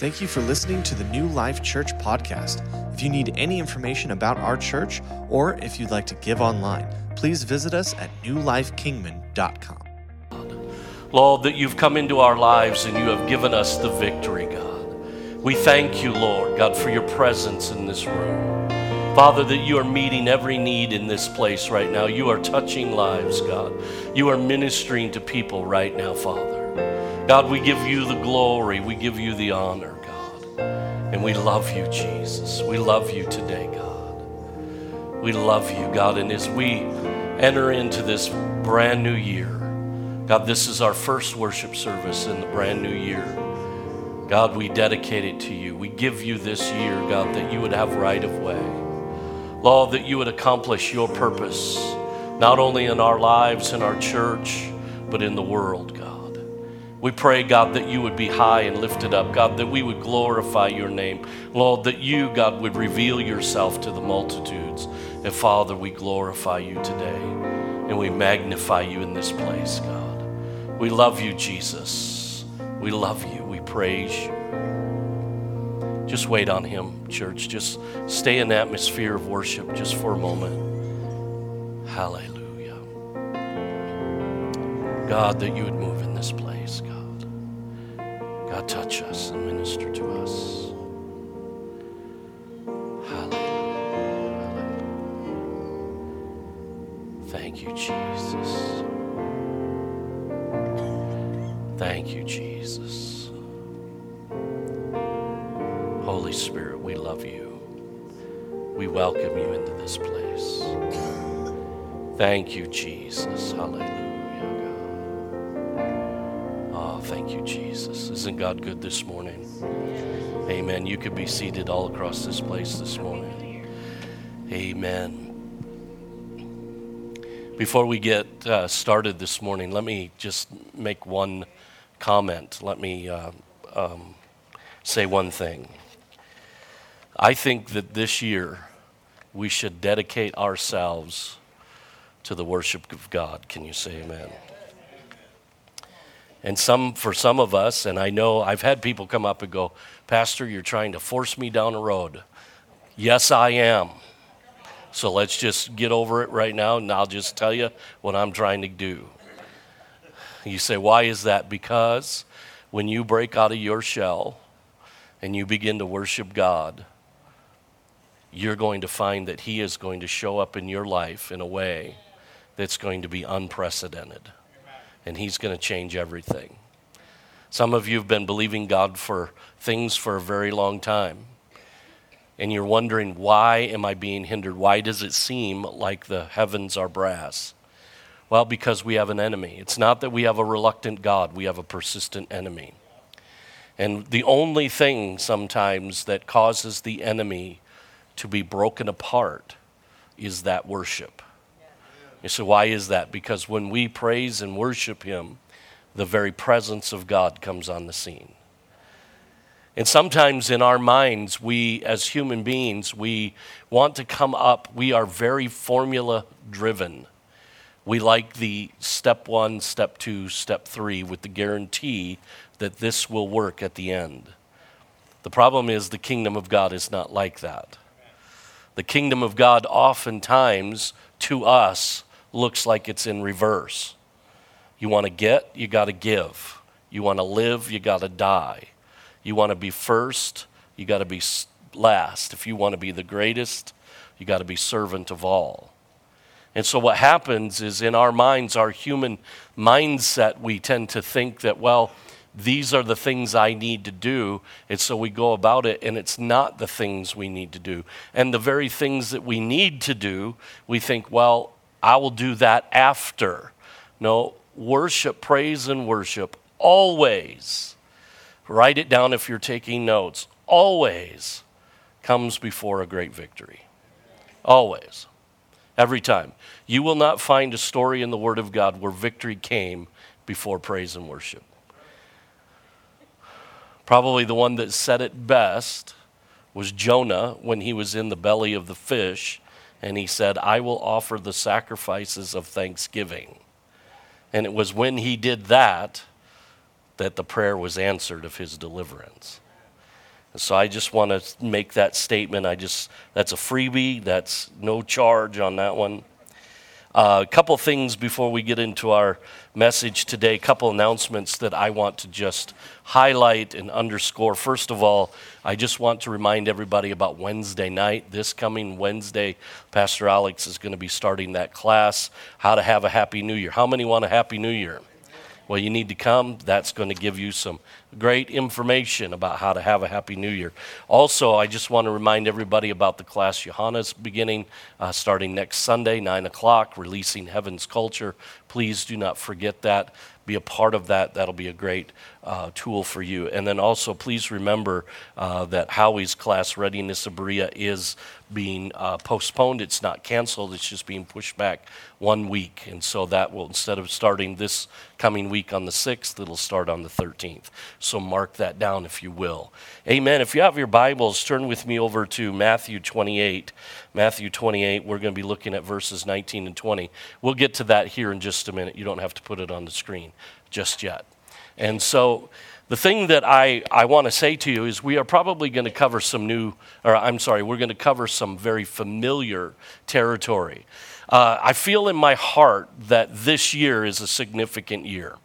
Thank you for listening to the New Life Church podcast. If you need any information about our church or if you'd like to give online, please visit us at newlifekingman.com. Lord, that you've come into our lives and you have given us the victory, God. We thank you, Lord, God, for your presence in this room. Father, that you are meeting every need in this place right now. You are touching lives, God. You are ministering to people right now, Father. God, we give you the glory. We give you the honor, God. And we love you, Jesus. We love you today, God. We love you, God. And as we enter into this brand new year, God, this is our first worship service in the brand new year. God, we dedicate it to you. We give you this year, God, that you would have right of way. Lord, that you would accomplish your purpose, not only in our lives, in our church, but in the world. We pray, God, that you would be high and lifted up, God, that we would glorify your name. Lord, that you, God, would reveal yourself to the multitudes. And Father, we glorify you today and we magnify you in this place, God. We love you, Jesus. We love you. We praise you. Just wait on Him, church. Just stay in the atmosphere of worship just for a moment. Hallelujah. God, that you would move in this place, God. God, touch us and minister to us. Hallelujah. Hallelujah. Thank you, Jesus. Thank you, Jesus. Holy Spirit, we love you. We welcome you into this place. Thank you, Jesus. Hallelujah, Isn't God good this morning? Amen. You could be seated all across this place this morning. Amen. Before we get uh, started this morning, let me just make one comment. Let me uh, um, say one thing. I think that this year we should dedicate ourselves to the worship of God. Can you say amen? And some for some of us, and I know I've had people come up and go, Pastor, you're trying to force me down a road. Yes, I am. So let's just get over it right now, and I'll just tell you what I'm trying to do. You say, why is that? Because when you break out of your shell and you begin to worship God, you're going to find that He is going to show up in your life in a way that's going to be unprecedented. And He's going to change everything. Some of you have been believing God for things for a very long time. And you're wondering, why am I being hindered? Why does it seem like the heavens are brass? Well, because we have an enemy. It's not that we have a reluctant God, we have a persistent enemy. And the only thing sometimes that causes the enemy to be broken apart is that worship. You say, why is that? Because when we praise and worship Him, the very presence of God comes on the scene. And sometimes in our minds, we as human beings, we want to come up, we are very formula driven. We like the step one, step two, step three with the guarantee that this will work at the end. The problem is the kingdom of God is not like that. The kingdom of God oftentimes to us looks like it's in reverse. You want to get, you got to give. You want to live, you got to die. You want to be first, you got to be last. If you want to be the greatest, you got to be servant of all. And so, what happens is in our minds, our human mindset, we tend to think that, well, these are the things I need to do. And so we go about it, and it's not the things we need to do. And the very things that we need to do, we think, well, I will do that after. No, worship, praise, and worship always, write it down if you're taking notes, always comes before a great victory. Always. Every time. You will not find a story in the Word of God where victory came before praise and worship. Probably the one that said it best was Jonah when he was in the belly of the fish and he said, I will offer the sacrifices of thanksgiving. And it was when he did that that the prayer was answered of his deliverance. So I just want to make that statement. I just that's a freebie. That's no charge on that one. Uh, a couple things before we get into our message today. A couple announcements that I want to just highlight and underscore. First of all, I just want to remind everybody about Wednesday night. This coming Wednesday, Pastor Alex is going to be starting that class, How to Have a Happy New Year. How many want a Happy New Year? Well, you need to come. That's going to give you some great information about how to have a happy new year. Also, I just want to remind everybody about the class Johanna's beginning uh, starting next Sunday, 9 o'clock, releasing heaven's culture. Please do not forget that be a part of that. That'll be a great uh, tool for you. And then also, please remember uh, that Howie's class, Readiness of Berea, is being uh, postponed. It's not canceled, it's just being pushed back one week. And so that will, instead of starting this coming week on the 6th, it'll start on the 13th. So mark that down if you will. Amen. If you have your Bibles, turn with me over to Matthew 28. Matthew 28, we're going to be looking at verses 19 and 20. We'll get to that here in just a minute. You don't have to put it on the screen just yet. And so, the thing that I, I want to say to you is we are probably going to cover some new, or I'm sorry, we're going to cover some very familiar territory. Uh, I feel in my heart that this year is a significant year.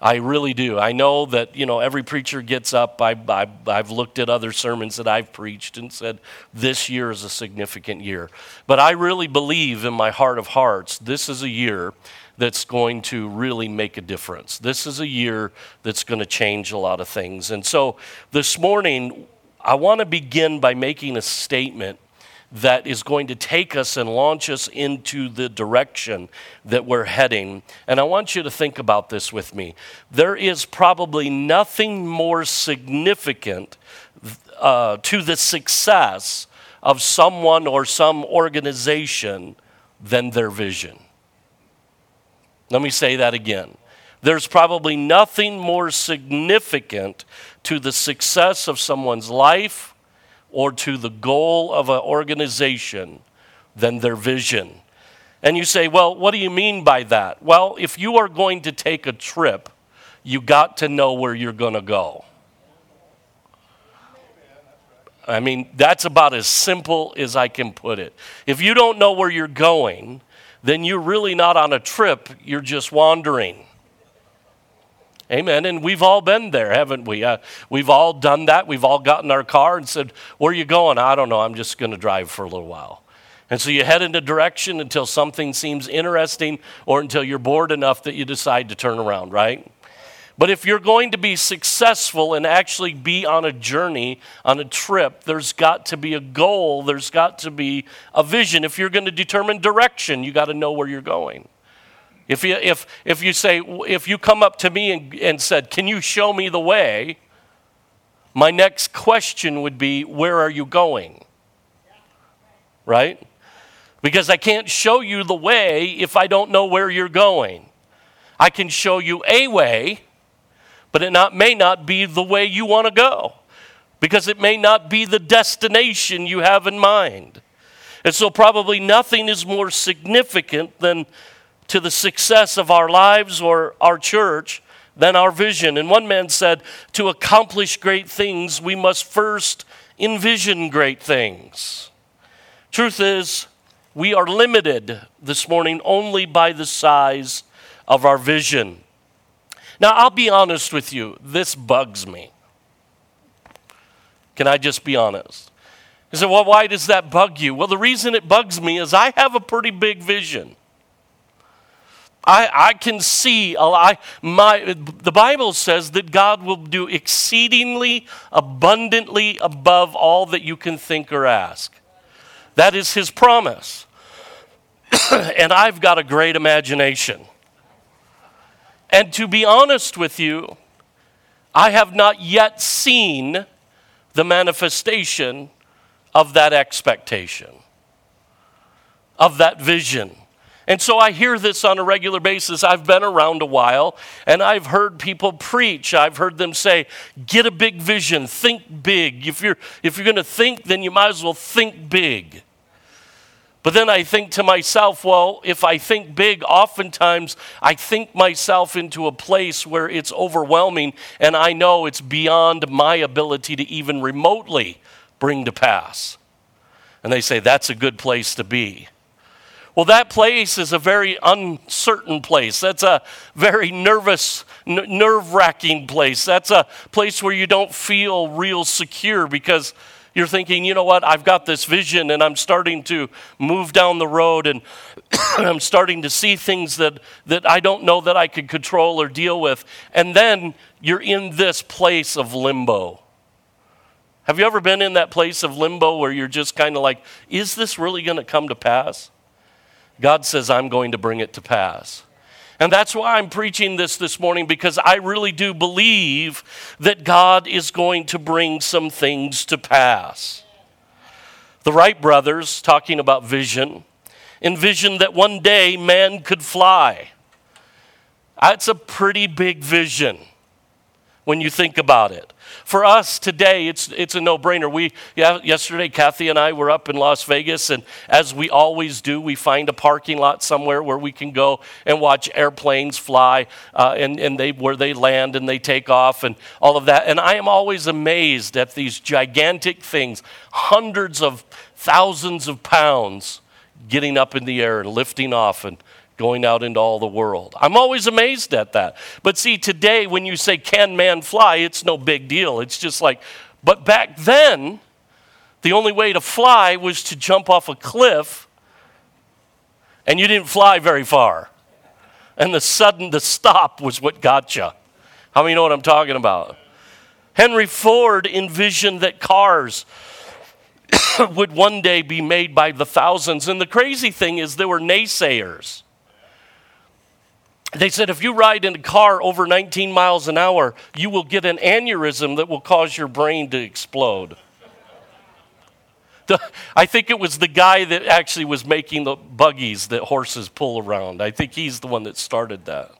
I really do. I know that, you know, every preacher gets up. I, I, I've looked at other sermons that I've preached and said, this year is a significant year. But I really believe in my heart of hearts, this is a year that's going to really make a difference. This is a year that's going to change a lot of things. And so this morning, I want to begin by making a statement that is going to take us and launch us into the direction that we're heading. And I want you to think about this with me. There is probably nothing more significant uh, to the success of someone or some organization than their vision. Let me say that again. There's probably nothing more significant to the success of someone's life or to the goal of an organization than their vision. And you say, well, what do you mean by that? Well, if you are going to take a trip, you got to know where you're going to go. I mean, that's about as simple as I can put it. If you don't know where you're going, then you're really not on a trip, you're just wandering. Amen. And we've all been there, haven't we? Uh, we've all done that. We've all gotten our car and said, Where are you going? I don't know. I'm just going to drive for a little while. And so you head in a direction until something seems interesting or until you're bored enough that you decide to turn around, right? But if you're going to be successful and actually be on a journey, on a trip, there's got to be a goal, there's got to be a vision. If you're going to determine direction, you got to know where you're going. If you, if, if you say, if you come up to me and, and said, Can you show me the way? My next question would be, Where are you going? Right? Because I can't show you the way if I don't know where you're going. I can show you a way, but it not, may not be the way you want to go because it may not be the destination you have in mind. And so, probably nothing is more significant than to the success of our lives or our church than our vision. And one man said, To accomplish great things, we must first envision great things. Truth is, we are limited this morning only by the size of our vision. Now, I'll be honest with you, this bugs me. Can I just be honest? You say, well, why does that bug you? Well, the reason it bugs me is I have a pretty big vision. I, I can see, I, my, the Bible says that God will do exceedingly abundantly above all that you can think or ask. That is His promise. and I've got a great imagination. And to be honest with you, I have not yet seen the manifestation of that expectation, of that vision. And so I hear this on a regular basis. I've been around a while and I've heard people preach. I've heard them say, get a big vision, think big. If you're, if you're going to think, then you might as well think big. But then I think to myself, well, if I think big, oftentimes I think myself into a place where it's overwhelming and I know it's beyond my ability to even remotely bring to pass. And they say, that's a good place to be. Well, that place is a very uncertain place. That's a very nervous, n- nerve wracking place. That's a place where you don't feel real secure because you're thinking, you know what, I've got this vision and I'm starting to move down the road and I'm starting to see things that, that I don't know that I could control or deal with. And then you're in this place of limbo. Have you ever been in that place of limbo where you're just kind of like, is this really going to come to pass? God says, I'm going to bring it to pass. And that's why I'm preaching this this morning because I really do believe that God is going to bring some things to pass. The Wright brothers, talking about vision, envisioned that one day man could fly. That's a pretty big vision when you think about it. For us today, it's, it's a no brainer. We, yeah, yesterday, Kathy and I were up in Las Vegas, and as we always do, we find a parking lot somewhere where we can go and watch airplanes fly uh, and, and they, where they land and they take off and all of that. And I am always amazed at these gigantic things, hundreds of thousands of pounds getting up in the air and lifting off and going out into all the world. I'm always amazed at that. But see, today when you say, Can man fly? it's no big deal. It's just like, but back then, the only way to fly was to jump off a cliff, and you didn't fly very far. And the sudden, the stop was what got you. How many know what I'm talking about? Henry Ford envisioned that cars would one day be made by the thousands. And the crazy thing is, there were naysayers. They said if you ride in a car over 19 miles an hour, you will get an aneurysm that will cause your brain to explode. I think it was the guy that actually was making the buggies that horses pull around. I think he's the one that started that.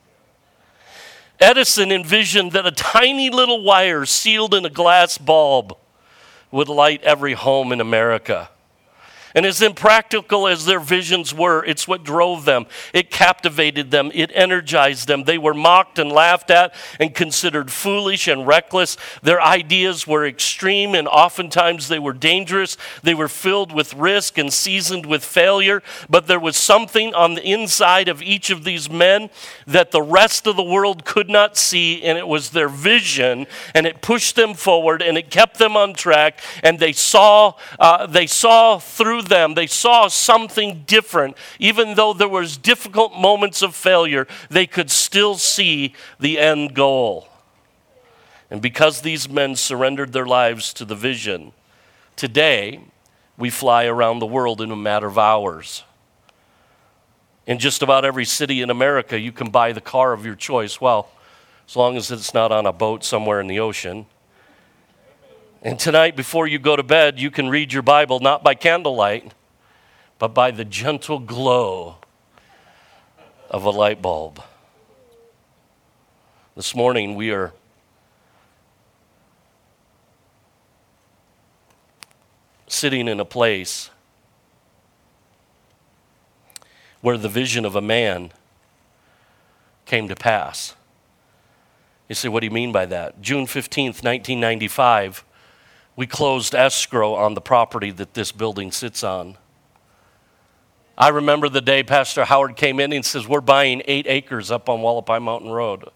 Edison envisioned that a tiny little wire sealed in a glass bulb would light every home in America. And as impractical as their visions were, it's what drove them. It captivated them, it energized them. They were mocked and laughed at and considered foolish and reckless. Their ideas were extreme and oftentimes they were dangerous. They were filled with risk and seasoned with failure. But there was something on the inside of each of these men that the rest of the world could not see, and it was their vision, and it pushed them forward and it kept them on track. And they saw, uh, they saw through through them, they saw something different. Even though there was difficult moments of failure, they could still see the end goal. And because these men surrendered their lives to the vision, today we fly around the world in a matter of hours. In just about every city in America, you can buy the car of your choice. Well, as long as it's not on a boat somewhere in the ocean. And tonight, before you go to bed, you can read your Bible not by candlelight, but by the gentle glow of a light bulb. This morning, we are sitting in a place where the vision of a man came to pass. You say, what do you mean by that? June 15th, 1995 we closed escrow on the property that this building sits on. I remember the day Pastor Howard came in and says, We're buying eight acres up on Hualapai Mountain Road.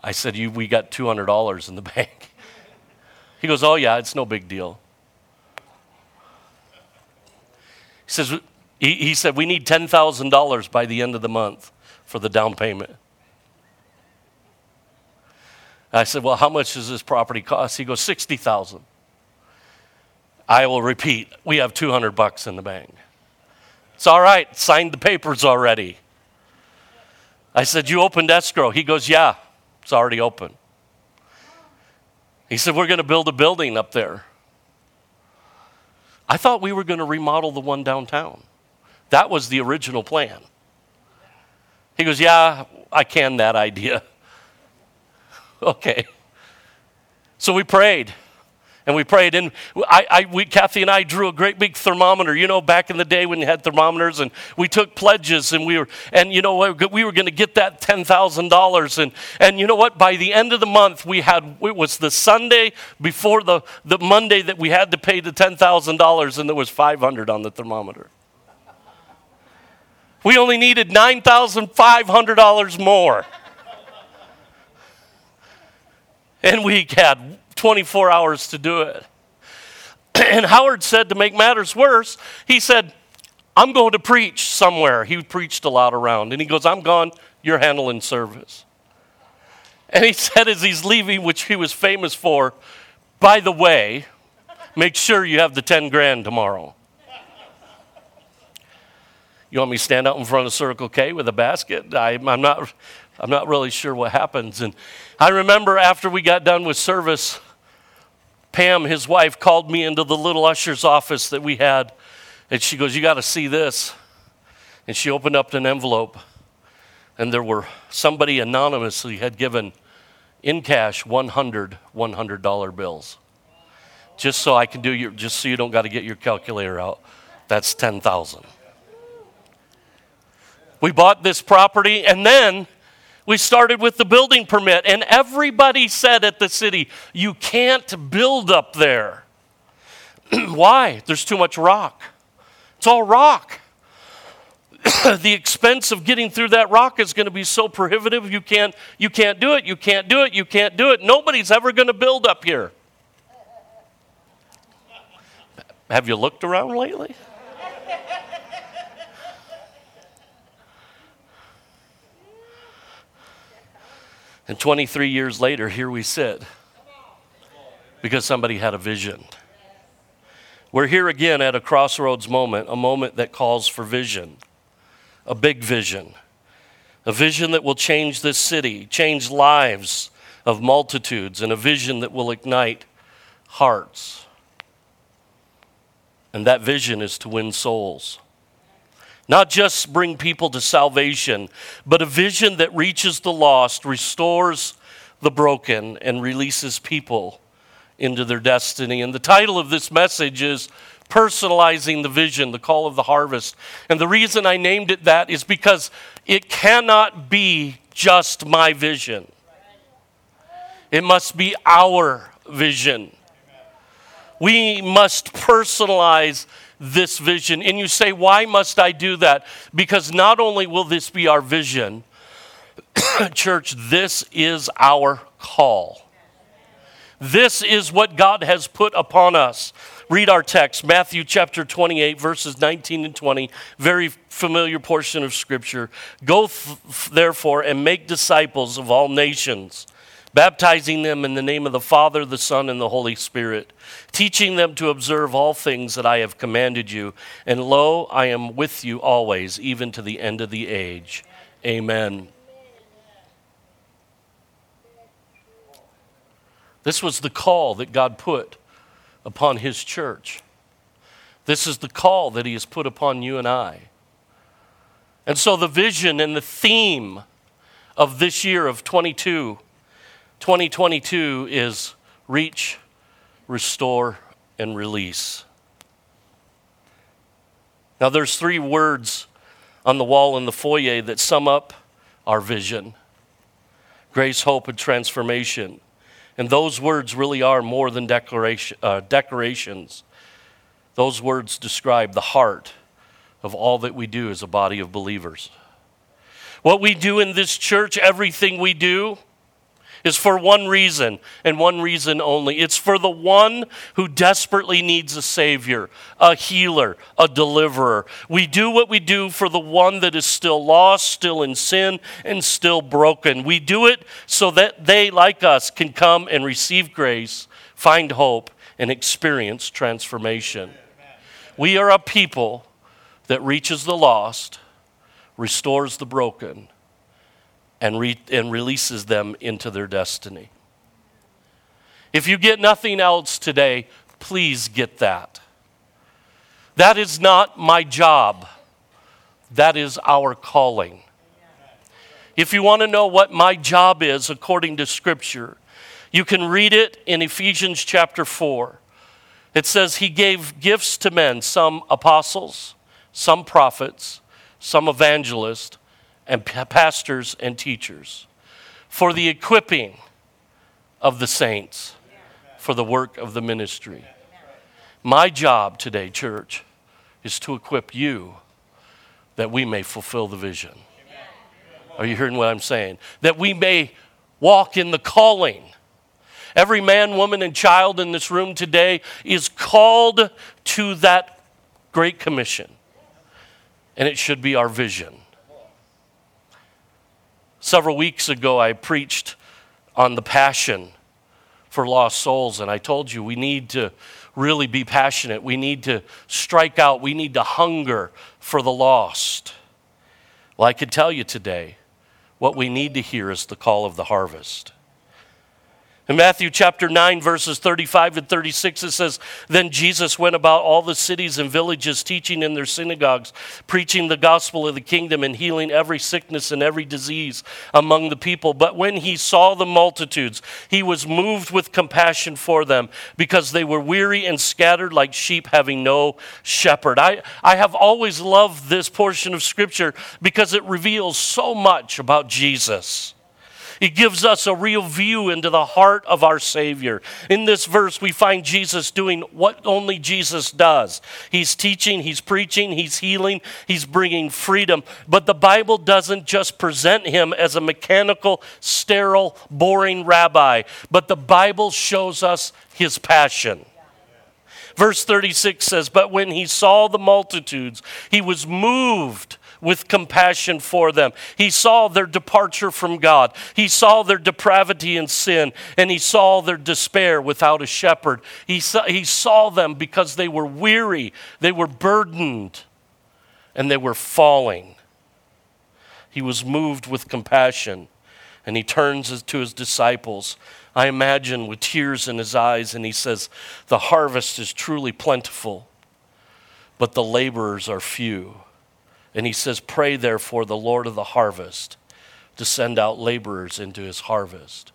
I said, We got $200 in the bank. He goes, Oh, yeah, it's no big deal. He says, he, he said, We need $10,000 by the end of the month for the down payment. I said, Well, how much does this property cost? He goes, 60000 I will repeat, we have 200 bucks in the bank. It's all right, signed the papers already. I said, You opened escrow? He goes, Yeah, it's already open. He said, We're going to build a building up there. I thought we were going to remodel the one downtown. That was the original plan. He goes, Yeah, I can that idea. okay. So we prayed. And we prayed, and I, I, we, Kathy and I drew a great big thermometer. You know, back in the day when you had thermometers, and we took pledges, and we were, and you know, we were going to get that ten thousand dollars, and and you know what? By the end of the month, we had it was the Sunday before the the Monday that we had to pay the ten thousand dollars, and there was five hundred on the thermometer. We only needed nine thousand five hundred dollars more, and we had 24 hours to do it. And Howard said, to make matters worse, he said, I'm going to preach somewhere. He preached a lot around. And he goes, I'm gone, you're handling service. And he said, as he's leaving, which he was famous for, by the way, make sure you have the 10 grand tomorrow. You want me to stand out in front of Circle K with a basket? I, am not, I'm not really sure what happens. And I remember after we got done with service, Pam, his wife, called me into the little usher's office that we had, and she goes, You got to see this. And she opened up an envelope, and there were somebody anonymously had given in cash 100 $100 bills. Just so I can do your, just so you don't got to get your calculator out. That's 10,000. We bought this property, and then we started with the building permit, and everybody said at the city, You can't build up there. Why? There's too much rock. It's all rock. the expense of getting through that rock is going to be so prohibitive you can't, you can't do it, you can't do it, you can't do it. Nobody's ever going to build up here. Have you looked around lately? And 23 years later, here we sit because somebody had a vision. We're here again at a crossroads moment, a moment that calls for vision, a big vision, a vision that will change this city, change lives of multitudes, and a vision that will ignite hearts. And that vision is to win souls. Not just bring people to salvation, but a vision that reaches the lost, restores the broken, and releases people into their destiny. And the title of this message is Personalizing the Vision, the Call of the Harvest. And the reason I named it that is because it cannot be just my vision, it must be our vision. We must personalize this vision. And you say, why must I do that? Because not only will this be our vision, church, this is our call. This is what God has put upon us. Read our text, Matthew chapter 28, verses 19 and 20, very familiar portion of Scripture. Go th- therefore and make disciples of all nations baptizing them in the name of the Father, the Son, and the Holy Spirit, teaching them to observe all things that I have commanded you. And lo, I am with you always, even to the end of the age. Amen. This was the call that God put upon His church. This is the call that He has put upon you and I. And so, the vision and the theme of this year of 22 2022 is reach, restore, and release. Now, there's three words on the wall in the foyer that sum up our vision grace, hope, and transformation. And those words really are more than declaration, uh, decorations. Those words describe the heart of all that we do as a body of believers. What we do in this church, everything we do, is for one reason and one reason only. It's for the one who desperately needs a Savior, a healer, a deliverer. We do what we do for the one that is still lost, still in sin, and still broken. We do it so that they, like us, can come and receive grace, find hope, and experience transformation. We are a people that reaches the lost, restores the broken, and, re- and releases them into their destiny. If you get nothing else today, please get that. That is not my job, that is our calling. If you want to know what my job is according to Scripture, You can read it in Ephesians chapter 4. It says, He gave gifts to men, some apostles, some prophets, some evangelists, and pastors and teachers, for the equipping of the saints, for the work of the ministry. My job today, church, is to equip you that we may fulfill the vision. Are you hearing what I'm saying? That we may walk in the calling. Every man, woman, and child in this room today is called to that great commission. And it should be our vision. Several weeks ago, I preached on the passion for lost souls, and I told you we need to really be passionate. We need to strike out. We need to hunger for the lost. Well, I could tell you today what we need to hear is the call of the harvest. In Matthew chapter 9, verses 35 and 36, it says, Then Jesus went about all the cities and villages, teaching in their synagogues, preaching the gospel of the kingdom, and healing every sickness and every disease among the people. But when he saw the multitudes, he was moved with compassion for them, because they were weary and scattered like sheep having no shepherd. I, I have always loved this portion of scripture because it reveals so much about Jesus. It gives us a real view into the heart of our Savior. In this verse, we find Jesus doing what only Jesus does. He's teaching, he's preaching, he's healing, he's bringing freedom. But the Bible doesn't just present him as a mechanical, sterile, boring rabbi, but the Bible shows us his passion. Verse 36 says, But when he saw the multitudes, he was moved with compassion for them. He saw their departure from God, he saw their depravity and sin, and he saw their despair without a shepherd. He saw, he saw them because they were weary, they were burdened, and they were falling. He was moved with compassion, and he turns to his disciples. I imagine with tears in his eyes, and he says, The harvest is truly plentiful, but the laborers are few. And he says, Pray therefore the Lord of the harvest to send out laborers into his harvest.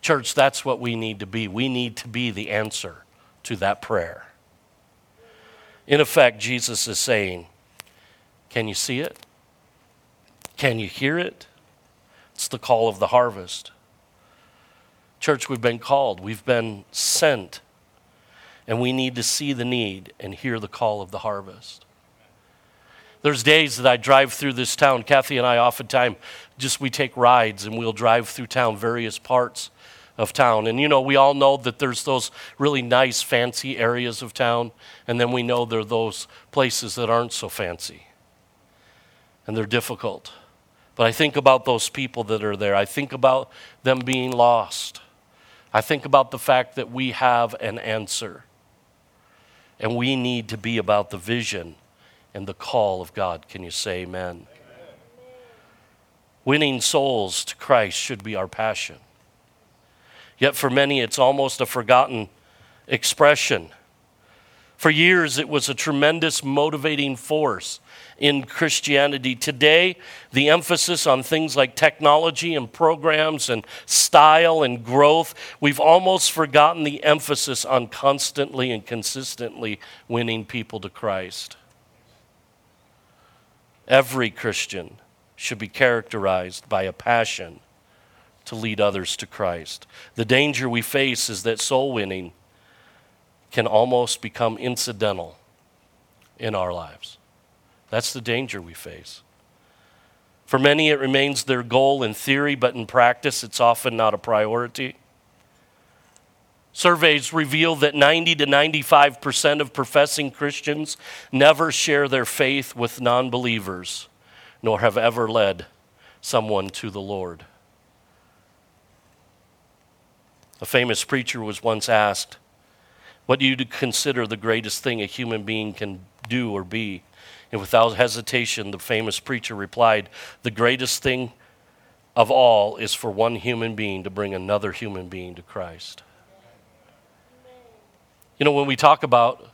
Church, that's what we need to be. We need to be the answer to that prayer. In effect, Jesus is saying, Can you see it? Can you hear it? It's the call of the harvest. Church, we've been called, we've been sent, and we need to see the need and hear the call of the harvest. There's days that I drive through this town. Kathy and I oftentimes just we take rides and we'll drive through town, various parts of town. And you know, we all know that there's those really nice, fancy areas of town, and then we know there are those places that aren't so fancy and they're difficult. But I think about those people that are there. I think about them being lost. I think about the fact that we have an answer. And we need to be about the vision and the call of God. Can you say amen? amen? Winning souls to Christ should be our passion. Yet for many, it's almost a forgotten expression. For years, it was a tremendous motivating force in Christianity. Today, the emphasis on things like technology and programs and style and growth, we've almost forgotten the emphasis on constantly and consistently winning people to Christ. Every Christian should be characterized by a passion to lead others to Christ. The danger we face is that soul winning can almost become incidental in our lives. That's the danger we face. For many, it remains their goal in theory, but in practice, it's often not a priority. Surveys reveal that 90 to 95% of professing Christians never share their faith with non believers, nor have ever led someone to the Lord. A famous preacher was once asked, What do you consider the greatest thing a human being can do or be? And without hesitation, the famous preacher replied, The greatest thing of all is for one human being to bring another human being to Christ. You know, when we talk about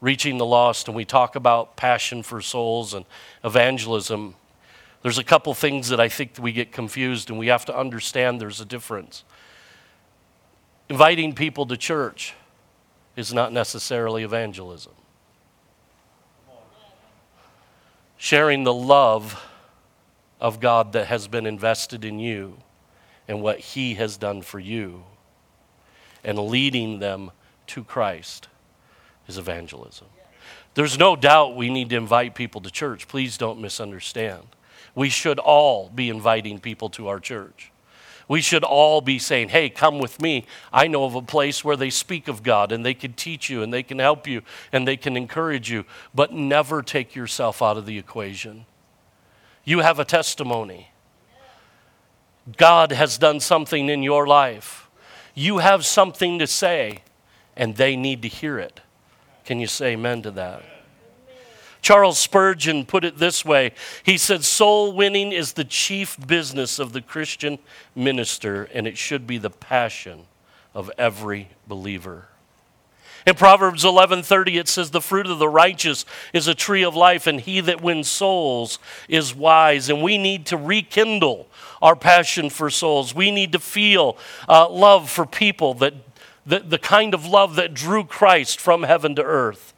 reaching the lost and we talk about passion for souls and evangelism, there's a couple things that I think we get confused and we have to understand there's a difference. Inviting people to church is not necessarily evangelism. Sharing the love of God that has been invested in you and what He has done for you and leading them to Christ is evangelism. There's no doubt we need to invite people to church. Please don't misunderstand. We should all be inviting people to our church. We should all be saying, Hey, come with me. I know of a place where they speak of God and they can teach you and they can help you and they can encourage you, but never take yourself out of the equation. You have a testimony. God has done something in your life. You have something to say, and they need to hear it. Can you say amen to that? Charles Spurgeon put it this way He said, Soul winning is the chief business of the Christian minister, and it should be the passion of every believer. In Proverbs 11:30 it says the fruit of the righteous is a tree of life and he that wins souls is wise and we need to rekindle our passion for souls. We need to feel uh, love for people that the, the kind of love that drew Christ from heaven to earth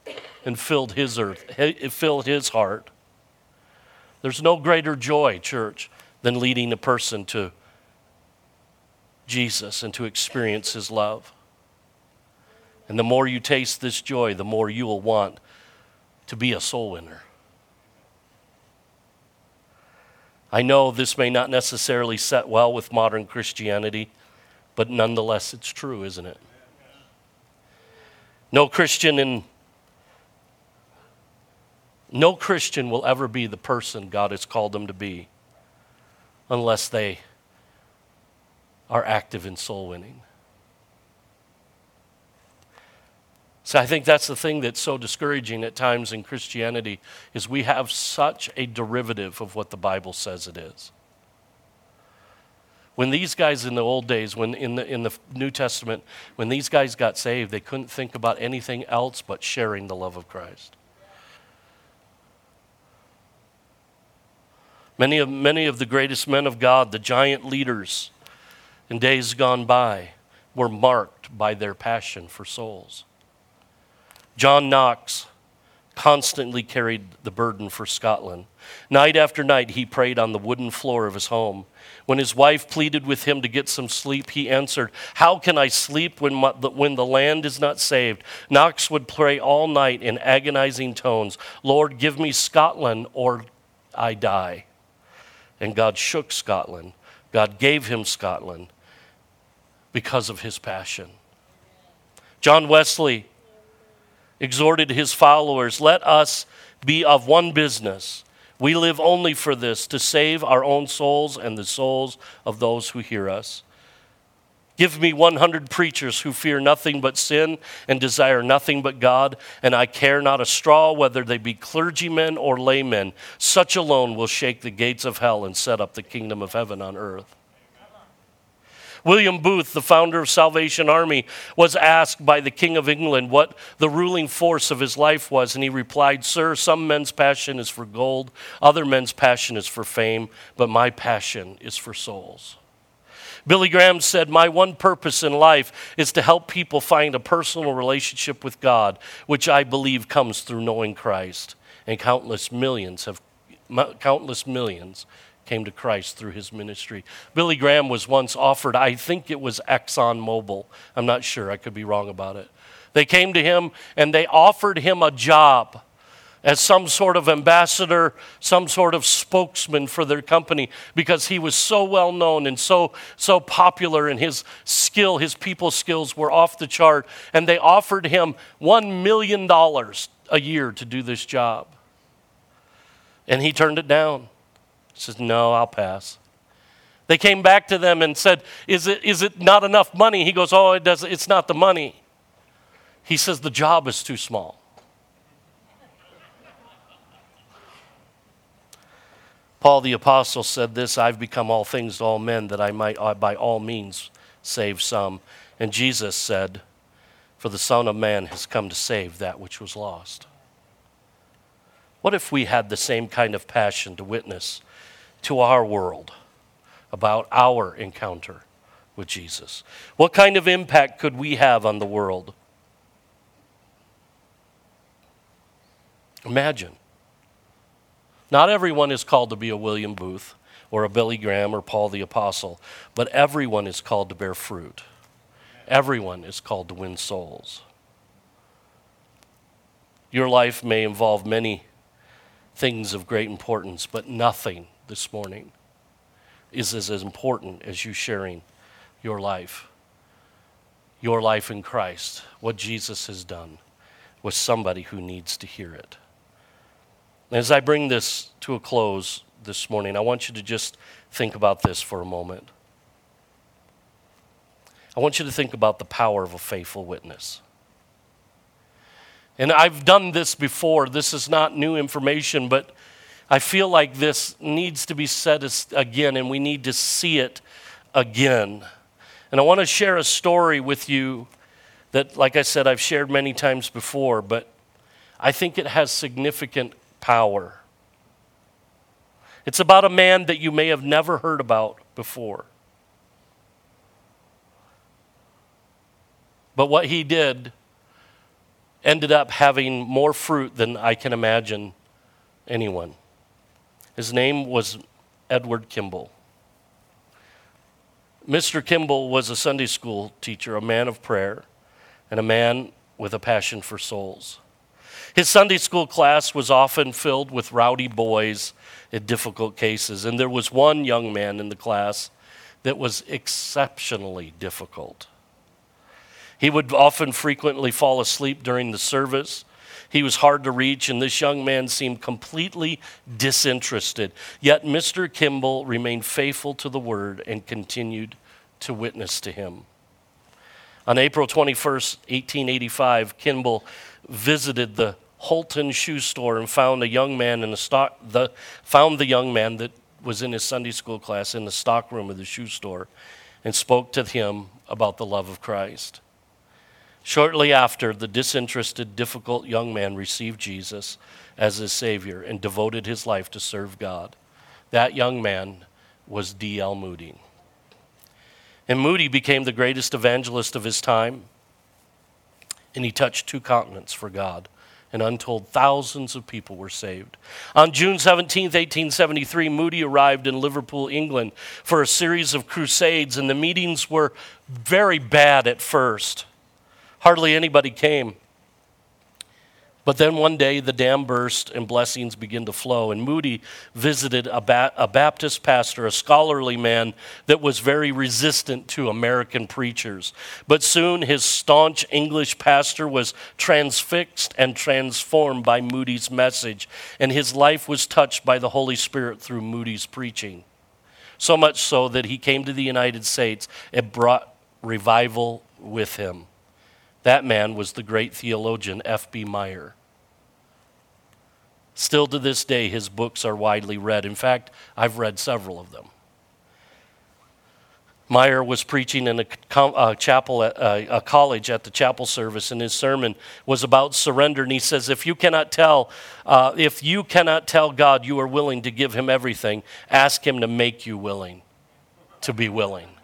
and filled his earth, filled his heart. There's no greater joy, church, than leading a person to Jesus and to experience his love. And the more you taste this joy, the more you will want to be a soul winner. I know this may not necessarily set well with modern Christianity, but nonetheless, it's true, isn't it? No Christian in no Christian will ever be the person God has called them to be unless they are active in soul winning. So I think that's the thing that's so discouraging at times in Christianity is we have such a derivative of what the Bible says it is. When these guys in the old days, when in the, in the New Testament, when these guys got saved, they couldn't think about anything else but sharing the love of Christ. Many of, many of the greatest men of God, the giant leaders in days gone by, were marked by their passion for souls. John Knox constantly carried the burden for Scotland. Night after night, he prayed on the wooden floor of his home. When his wife pleaded with him to get some sleep, he answered, How can I sleep when, my, when the land is not saved? Knox would pray all night in agonizing tones, Lord, give me Scotland or I die. And God shook Scotland. God gave him Scotland because of his passion. John Wesley exhorted his followers, Let us be of one business we live only for this to save our own souls and the souls of those who hear us. Give me 100 preachers who fear nothing but sin and desire nothing but God, and I care not a straw whether they be clergymen or laymen. Such alone will shake the gates of hell and set up the kingdom of heaven on earth. William Booth, the founder of Salvation Army, was asked by the King of England what the ruling force of his life was, and he replied, Sir, some men's passion is for gold, other men's passion is for fame, but my passion is for souls. Billy Graham said, My one purpose in life is to help people find a personal relationship with God, which I believe comes through knowing Christ. And countless millions have countless millions came to Christ through his ministry. Billy Graham was once offered, I think it was Exxon Mobil. I'm not sure, I could be wrong about it. They came to him and they offered him a job as some sort of ambassador, some sort of spokesman for their company because he was so well known and so so popular and his skill, his people skills were off the chart and they offered him 1 million dollars a year to do this job. And he turned it down. He says, No, I'll pass. They came back to them and said, Is it, is it not enough money? He goes, Oh, it does, it's not the money. He says, The job is too small. Paul the Apostle said this I've become all things to all men that I might uh, by all means save some. And Jesus said, For the Son of Man has come to save that which was lost. What if we had the same kind of passion to witness to our world about our encounter with Jesus? What kind of impact could we have on the world? Imagine. Not everyone is called to be a William Booth or a Billy Graham or Paul the Apostle, but everyone is called to bear fruit. Everyone is called to win souls. Your life may involve many things of great importance, but nothing this morning is as important as you sharing your life, your life in Christ, what Jesus has done with somebody who needs to hear it. As I bring this to a close this morning, I want you to just think about this for a moment. I want you to think about the power of a faithful witness. And I've done this before. This is not new information, but I feel like this needs to be said again, and we need to see it again. And I want to share a story with you that, like I said, I've shared many times before, but I think it has significant power. It's about a man that you may have never heard about before. But what he did ended up having more fruit than I can imagine anyone. His name was Edward Kimball. Mr. Kimball was a Sunday school teacher, a man of prayer, and a man with a passion for souls. His Sunday school class was often filled with rowdy boys in difficult cases, and there was one young man in the class that was exceptionally difficult. He would often frequently fall asleep during the service. He was hard to reach, and this young man seemed completely disinterested. Yet Mr. Kimball remained faithful to the word and continued to witness to him. On April 21st, 1885, Kimball visited the Holton shoe store and found a young man in the stock the found the young man that was in his Sunday school class in the stock room of the shoe store and spoke to him about the love of Christ. Shortly after, the disinterested, difficult young man received Jesus as his Savior and devoted his life to serve God. That young man was D.L. Moody. And Moody became the greatest evangelist of his time, and he touched two continents for God and untold thousands of people were saved. On June 17, 1873, Moody arrived in Liverpool, England for a series of crusades, and the meetings were very bad at first. Hardly anybody came. But then one day the dam burst and blessings began to flow. And Moody visited a, ba- a, Baptist pastor, a scholarly man that was very resistant to American preachers. But soon his staunch English pastor was transfixed and transformed by Moody's message, and his life was touched by the Holy Spirit through Moody's preaching. So much so that he came to the United States and brought revival with him. That man was the great theologian F.B. Meyer. Still to this day, his books are widely read. In fact, I've read several of them. Meyer was preaching in a, a chapel, at, a college at the chapel service, and his sermon was about surrender. And he says, "If you cannot tell, uh, if you cannot tell God you are willing to give Him everything, ask Him to make you willing to be willing."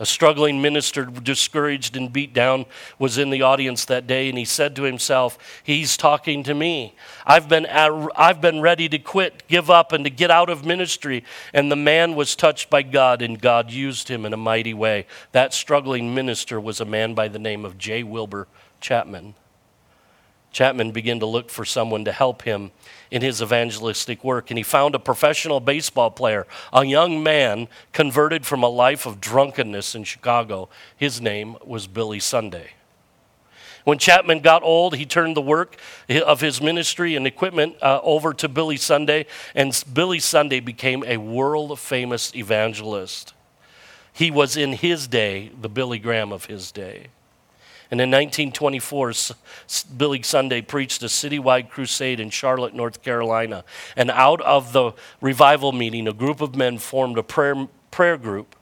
A struggling minister, discouraged and beat down, was in the audience that day, and he said to himself, He's talking to me. I've been, at, I've been ready to quit, give up, and to get out of ministry. And the man was touched by God, and God used him in a mighty way. That struggling minister was a man by the name of J. Wilbur Chapman. Chapman began to look for someone to help him in his evangelistic work, and he found a professional baseball player, a young man converted from a life of drunkenness in Chicago. His name was Billy Sunday. When Chapman got old, he turned the work of his ministry and equipment uh, over to Billy Sunday, and Billy Sunday became a world famous evangelist. He was in his day the Billy Graham of his day. And in 1924, Billy Sunday preached a citywide crusade in Charlotte, North Carolina. And out of the revival meeting, a group of men formed a prayer, prayer group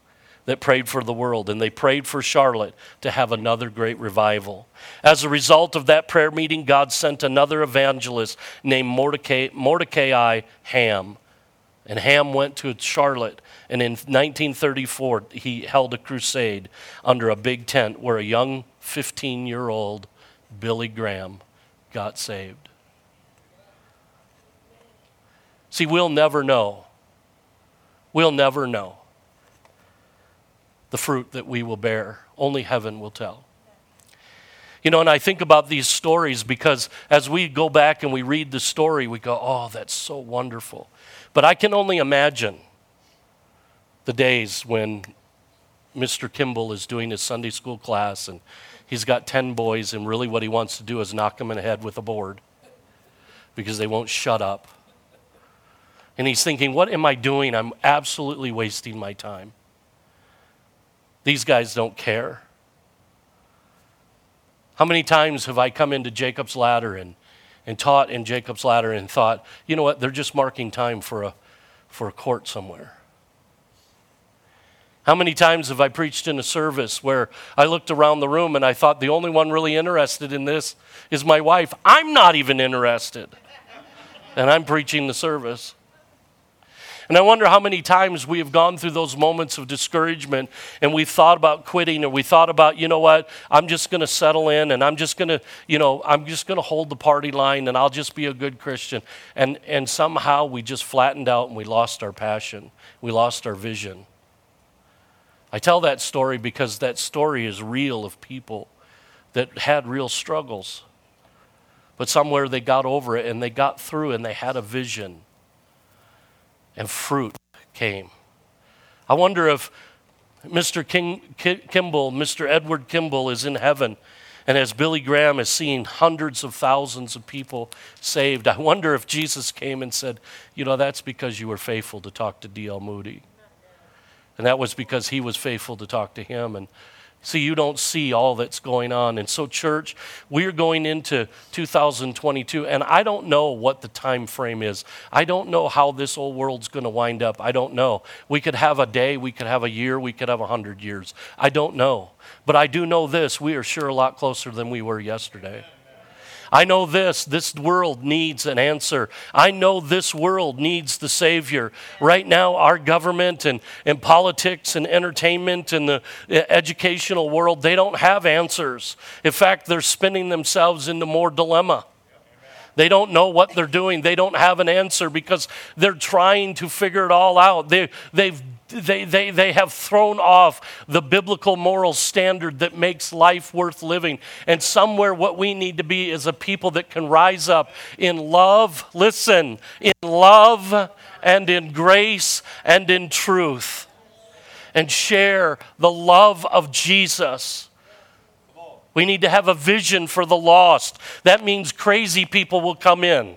that prayed for the world. And they prayed for Charlotte to have another great revival. As a result of that prayer meeting, God sent another evangelist named Mordecai, Mordecai Ham. And Ham went to Charlotte And in 1934, he held a crusade under a big tent where a young 15 year old Billy Graham got saved. See, we'll never know. We'll never know the fruit that we will bear. Only heaven will tell. You know, and I think about these stories because as we go back and we read the story, we go, oh, that's so wonderful. But I can only imagine the days when Mr. Kimball is doing his Sunday school class and he's got 10 boys, and really what he wants to do is knock them in the head with a board because they won't shut up. And he's thinking, what am I doing? I'm absolutely wasting my time. These guys don't care. How many times have I come into Jacob's Ladder and, and taught in Jacob's Ladder and thought, you know what, they're just marking time for a, for a court somewhere? How many times have I preached in a service where I looked around the room and I thought the only one really interested in this is my wife? I'm not even interested. And I'm preaching the service. And I wonder how many times we have gone through those moments of discouragement and we thought about quitting or we thought about, you know what, I'm just going to settle in and I'm just going to, you know, I'm just going to hold the party line and I'll just be a good Christian. And, and somehow we just flattened out and we lost our passion, we lost our vision. I tell that story because that story is real of people that had real struggles. But somewhere they got over it and they got through and they had a vision and fruit came. I wonder if Mr. King, Kimball, Mr. Edward Kimball, is in heaven. And as Billy Graham has seen hundreds of thousands of people saved, I wonder if Jesus came and said, You know, that's because you were faithful to talk to D.L. Moody. And that was because he was faithful to talk to him. And See, you don't see all that's going on. And so, church, we're going into 2022, and I don't know what the time frame is. I don't know how this old world's going to wind up. I don't know. We could have a day, we could have a year, we could have a hundred years. I don't know. But I do know this we are sure a lot closer than we were yesterday. I know this this world needs an answer. I know this world needs the Savior. Right now, our government and, and politics and entertainment and the educational world, they don't have answers. In fact, they're spinning themselves into more dilemma. They don't know what they're doing. They don't have an answer because they're trying to figure it all out. They, they've they, they, they have thrown off the biblical moral standard that makes life worth living. And somewhere, what we need to be is a people that can rise up in love, listen, in love and in grace and in truth, and share the love of Jesus. We need to have a vision for the lost. That means crazy people will come in.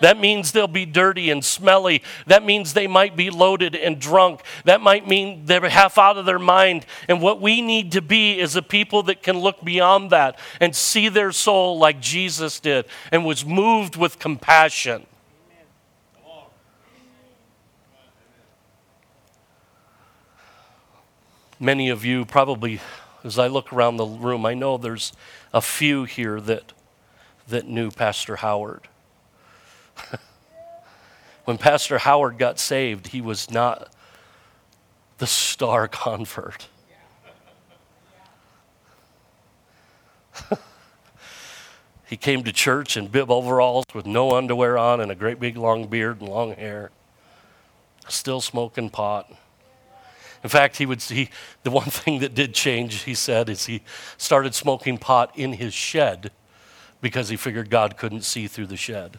That means they'll be dirty and smelly. That means they might be loaded and drunk. That might mean they're half out of their mind. And what we need to be is a people that can look beyond that and see their soul like Jesus did and was moved with compassion. Many of you probably, as I look around the room, I know there's a few here that, that knew Pastor Howard. when Pastor Howard got saved, he was not the star convert. he came to church in bib overalls with no underwear on and a great big long beard and long hair, still smoking pot. In fact, he would see the one thing that did change, he said, is he started smoking pot in his shed because he figured God couldn't see through the shed.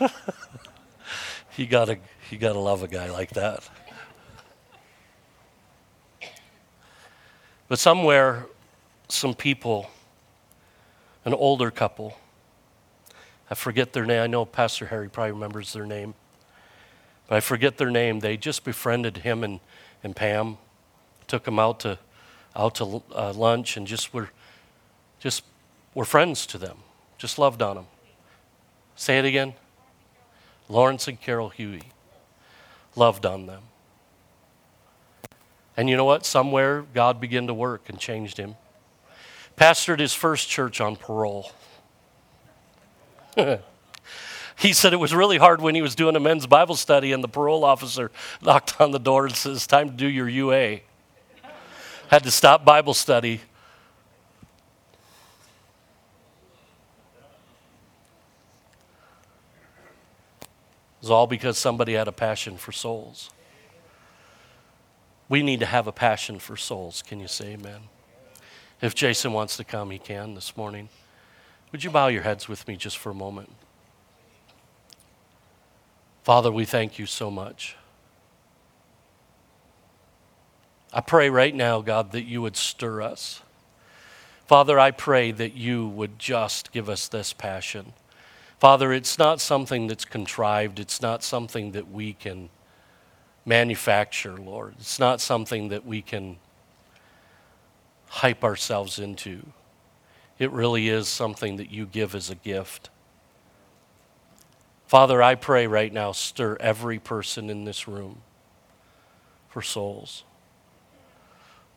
you gotta you gotta love a guy like that. But somewhere, some people, an older couple, I forget their name. I know Pastor Harry probably remembers their name. But I forget their name. They just befriended him and, and Pam, took them out to out to uh, lunch, and just were just were friends to them. Just loved on them. Say it again. Lawrence and Carol Huey loved on them. And you know what? Somewhere God began to work and changed him. Pastored his first church on parole. He said it was really hard when he was doing a men's Bible study and the parole officer knocked on the door and says, Time to do your UA. Had to stop Bible study. It was all because somebody had a passion for souls. We need to have a passion for souls. Can you say amen? If Jason wants to come, he can this morning. Would you bow your heads with me just for a moment? Father, we thank you so much. I pray right now, God, that you would stir us. Father, I pray that you would just give us this passion. Father, it's not something that's contrived, it's not something that we can manufacture, Lord. It's not something that we can hype ourselves into. It really is something that you give as a gift. Father, I pray right now, stir every person in this room for souls.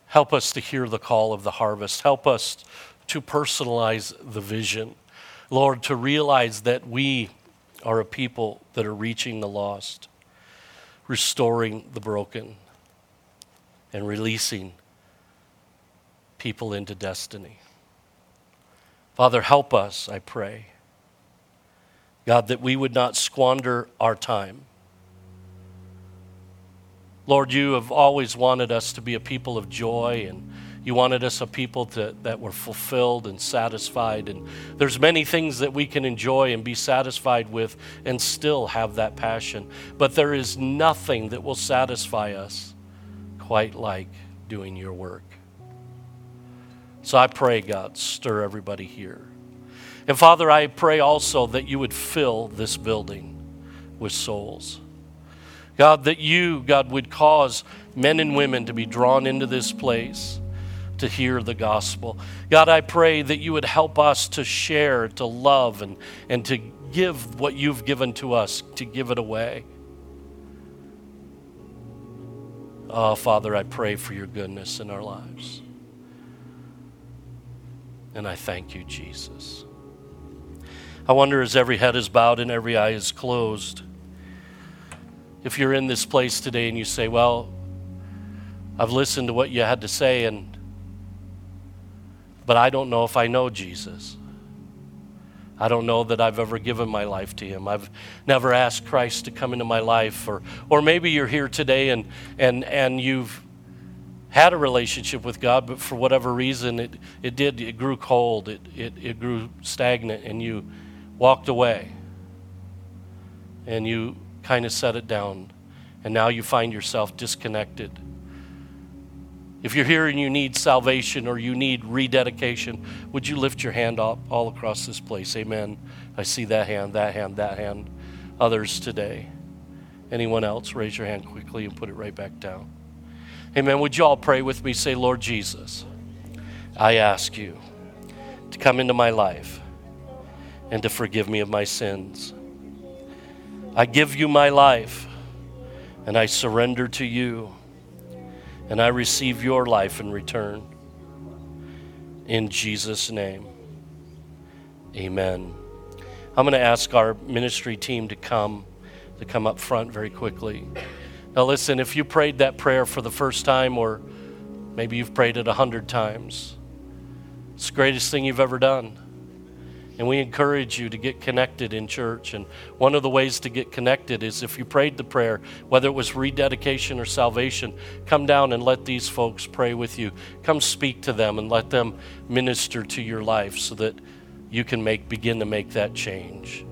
Help us to hear the call of the harvest. Help us to personalize the vision. Lord, to realize that we are a people that are reaching the lost restoring the broken, and releasing people into destiny. Father, help us, I pray. God, that we would not squander our time. Lord, you have always wanted us to be a people of joy and you wanted us a people to, that were fulfilled and satisfied. And there's many things that we can enjoy and be satisfied with and still have that passion. But there is nothing that will satisfy us quite like doing your work. So I pray, God, stir everybody here. And Father, I pray also that you would fill this building with souls. God, that you, God, would cause men and women to be drawn into this place to hear the gospel. God, I pray that you would help us to share, to love, and, and to give what you've given to us, to give it away. Oh, Father, I pray for your goodness in our lives. And I thank you, Jesus. I wonder as every head is bowed and every eye is closed, if you're in this place today and you say, Well, I've listened to what you had to say, and but I don't know if I know Jesus. I don't know that I've ever given my life to him. I've never asked Christ to come into my life. Or, or maybe you're here today and, and, and you've had a relationship with God, but for whatever reason it, it did, it grew cold, it, it, it grew stagnant, and you walked away. And you kind of set it down. And now you find yourself disconnected if you're here and you need salvation or you need rededication, would you lift your hand up all across this place? Amen. I see that hand, that hand, that hand. Others today. Anyone else? Raise your hand quickly and put it right back down. Amen. Would you all pray with me? Say, Lord Jesus, I ask you to come into my life and to forgive me of my sins. I give you my life and I surrender to you and I receive your life in return. In Jesus' name, amen. I'm going to ask our ministry team to come to come up front very quickly. Now listen, if you prayed that prayer for the first time or maybe you've prayed it a hundred times, it's the greatest thing you've ever done. And we encourage you to get connected in church. And one of the ways to get connected is if you prayed the prayer, whether it was rededication or salvation, come down and let these folks pray with you. Come speak to them and let them minister to your life so that you can make begin to make that change.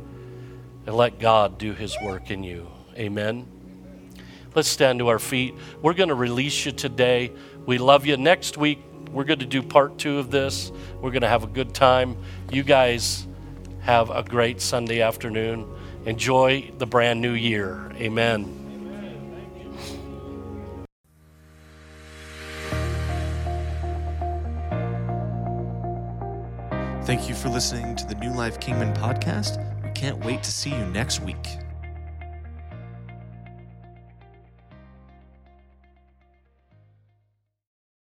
And let God do his work in you. Amen. Let's stand to our feet. We're going to release you today. We love you. Next week, we're going to do part two of this. We're going to have a good time. You guys have a great Sunday afternoon. Enjoy the brand new year. Amen. Thank you for listening to the New Life Kingman podcast. We can't wait to see you next week.